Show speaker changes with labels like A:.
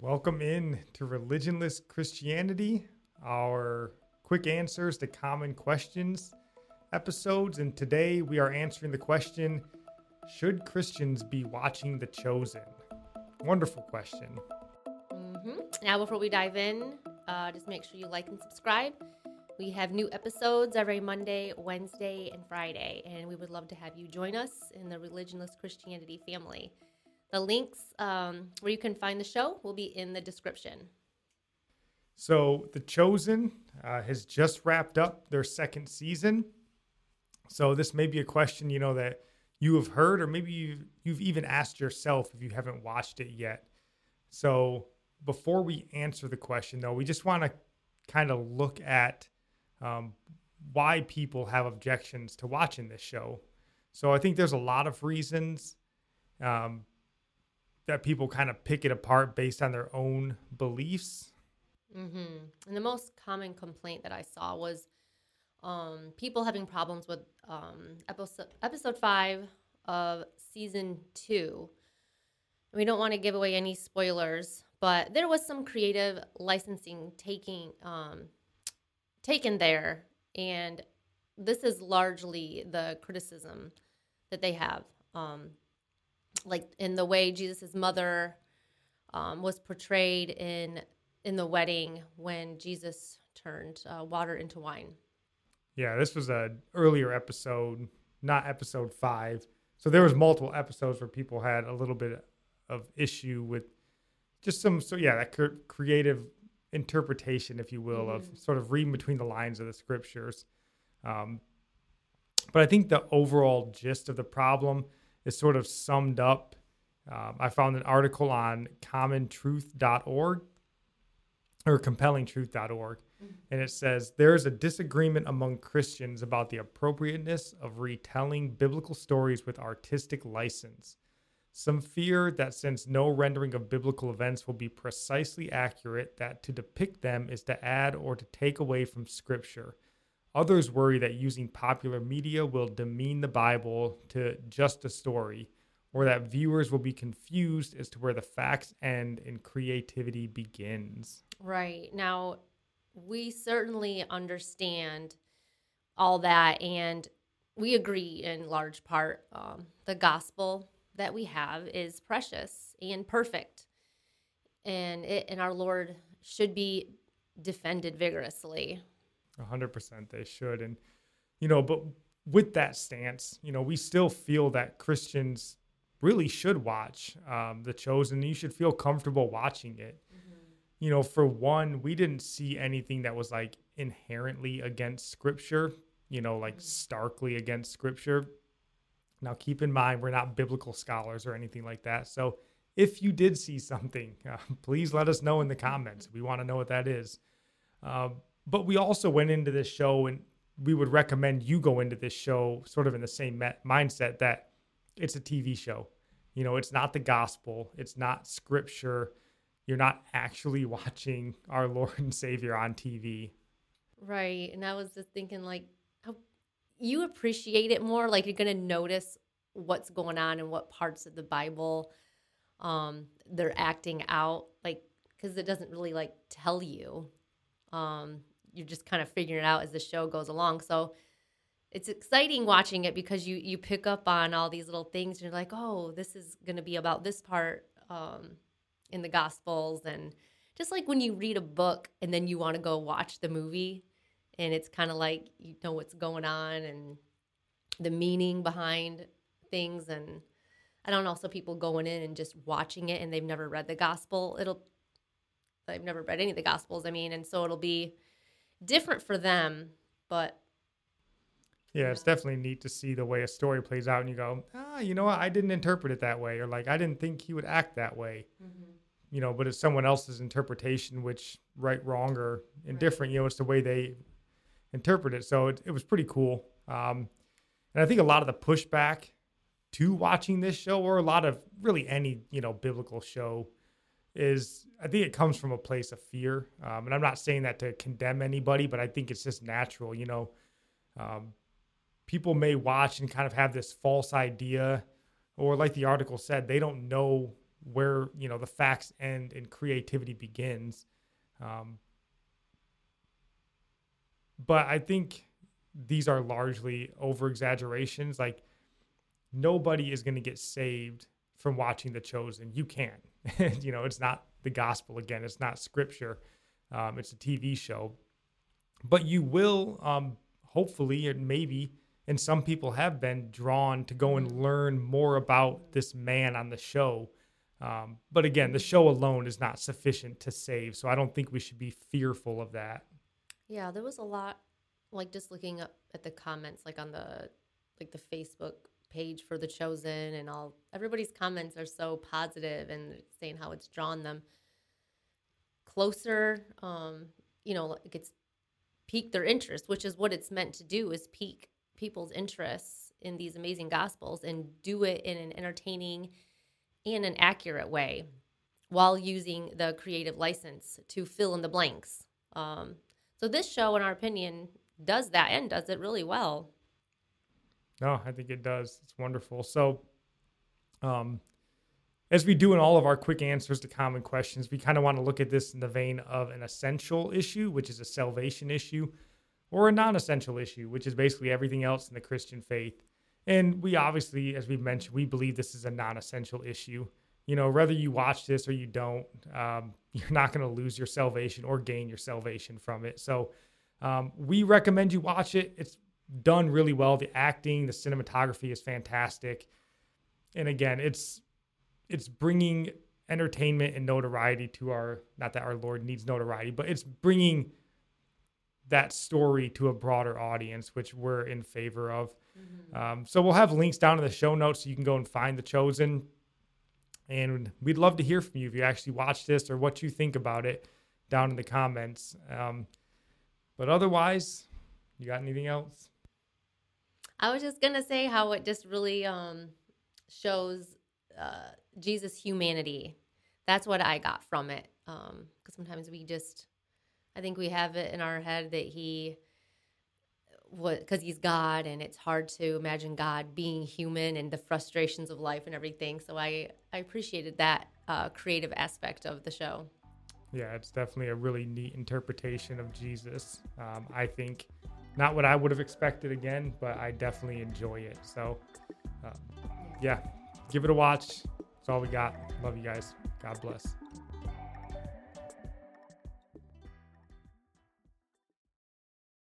A: Welcome in to Religionless Christianity, our quick answers to common questions episodes. And today we are answering the question Should Christians be watching The Chosen? Wonderful question.
B: Mm-hmm. Now, before we dive in, uh, just make sure you like and subscribe. We have new episodes every Monday, Wednesday, and Friday, and we would love to have you join us in the Religionless Christianity family. The links um, where you can find the show will be in the description.
A: So, The Chosen uh, has just wrapped up their second season. So, this may be a question, you know, that you have heard, or maybe you've, you've even asked yourself if you haven't watched it yet. So, before we answer the question, though, we just want to kind of look at um, why people have objections to watching this show. So, I think there's a lot of reasons. Um, that people kind of pick it apart based on their own beliefs.
B: Mm-hmm. And the most common complaint that I saw was um, people having problems with um, episode episode five of season two. We don't want to give away any spoilers, but there was some creative licensing taking um, taken there, and this is largely the criticism that they have. Um, like in the way Jesus' mother um, was portrayed in in the wedding when Jesus turned uh, water into wine.
A: Yeah, this was a earlier episode, not episode five. So there was multiple episodes where people had a little bit of issue with just some so yeah that creative interpretation, if you will, mm-hmm. of sort of reading between the lines of the scriptures. Um, but I think the overall gist of the problem is sort of summed up. Um, I found an article on commontruth.org or compellingtruth.org, mm-hmm. and it says there is a disagreement among Christians about the appropriateness of retelling biblical stories with artistic license. Some fear that since no rendering of biblical events will be precisely accurate, that to depict them is to add or to take away from Scripture. Others worry that using popular media will demean the Bible to just a story, or that viewers will be confused as to where the facts end and creativity begins.
B: Right. Now, we certainly understand all that, and we agree in large part. Um, the gospel that we have is precious and perfect, and it and our Lord should be defended vigorously.
A: 100% they should. And, you know, but with that stance, you know, we still feel that Christians really should watch um, The Chosen. You should feel comfortable watching it. Mm-hmm. You know, for one, we didn't see anything that was like inherently against Scripture, you know, like mm-hmm. starkly against Scripture. Now, keep in mind, we're not biblical scholars or anything like that. So, if you did see something, uh, please let us know in the comments. We want to know what that is. Um, but we also went into this show and we would recommend you go into this show sort of in the same mindset that it's a TV show. You know, it's not the gospel, it's not scripture. you're not actually watching our Lord and Savior on TV.
B: Right. And I was just thinking, like, you appreciate it more. Like, you're going to notice what's going on and what parts of the Bible um, they're acting out. Like, because it doesn't really, like, tell you. Um, you're just kind of figuring it out as the show goes along. So, it's exciting watching it because you you pick up on all these little things and you're like oh this is going to be about this part um, in the gospels and just like when you read a book and then you want to go watch the movie and it's kind of like you know what's going on and the meaning behind things and i don't know so people going in and just watching it and they've never read the gospel it'll i've never read any of the gospels i mean and so it'll be different for them but
A: yeah, it's definitely neat to see the way a story plays out, and you go, ah, you know what? I didn't interpret it that way, or like I didn't think he would act that way. Mm-hmm. You know, but it's someone else's interpretation, which right, wrong, or indifferent. Right. You know, it's the way they interpret it. So it, it was pretty cool. Um, and I think a lot of the pushback to watching this show, or a lot of really any you know biblical show, is I think it comes from a place of fear. Um, and I'm not saying that to condemn anybody, but I think it's just natural. You know. Um, people may watch and kind of have this false idea or like the article said they don't know where you know the facts end and creativity begins um, but i think these are largely over exaggerations like nobody is going to get saved from watching the chosen you can. You know it's not the gospel again. It's not scripture. Um, it's a tv show. But you will um, hopefully and maybe and some people have been drawn to go and learn more about this man on the show. Um, but again, the show alone is not sufficient to save, so I don't think we should be fearful of that.
B: Yeah, there was a lot, like just looking up at the comments, like on the like the Facebook page for the chosen, and all everybody's comments are so positive and saying how it's drawn them closer. Um, you know, like it's piqued their interest, which is what it's meant to do, is pique people's interests in these amazing gospels and do it in an entertaining and an accurate way while using the creative license to fill in the blanks. Um, so this show, in our opinion, does that and does it really well.
A: No, I think it does. It's wonderful. So, um, as we do in all of our quick answers to common questions, we kind of want to look at this in the vein of an essential issue, which is a salvation issue or a non essential issue, which is basically everything else in the Christian faith. And we obviously, as we mentioned, we believe this is a non essential issue. You know, whether you watch this or you don't, um, you're not going to lose your salvation or gain your salvation from it. So um, we recommend you watch it. It's done really well. The acting, the cinematography is fantastic. And again, it's it's bringing entertainment and notoriety to our not that our Lord needs notoriety, but it's bringing that story to a broader audience, which we're in favor of. Mm-hmm. Um, so we'll have links down in the show notes so you can go and find The Chosen. And we'd love to hear from you if you actually watched this or what you think about it down in the comments. Um, but otherwise, you got anything else?
B: I was just gonna say how it just really um, shows uh, Jesus' humanity. That's what I got from it. Because um, sometimes we just I think we have it in our head that he what because he's God and it's hard to imagine God being human and the frustrations of life and everything. So I I appreciated that uh, creative aspect of the show.
A: Yeah, it's definitely a really neat interpretation of Jesus. Um, I think not what I would have expected again, but I definitely enjoy it. So um, yeah, give it a watch. That's all we got. Love you guys. God bless.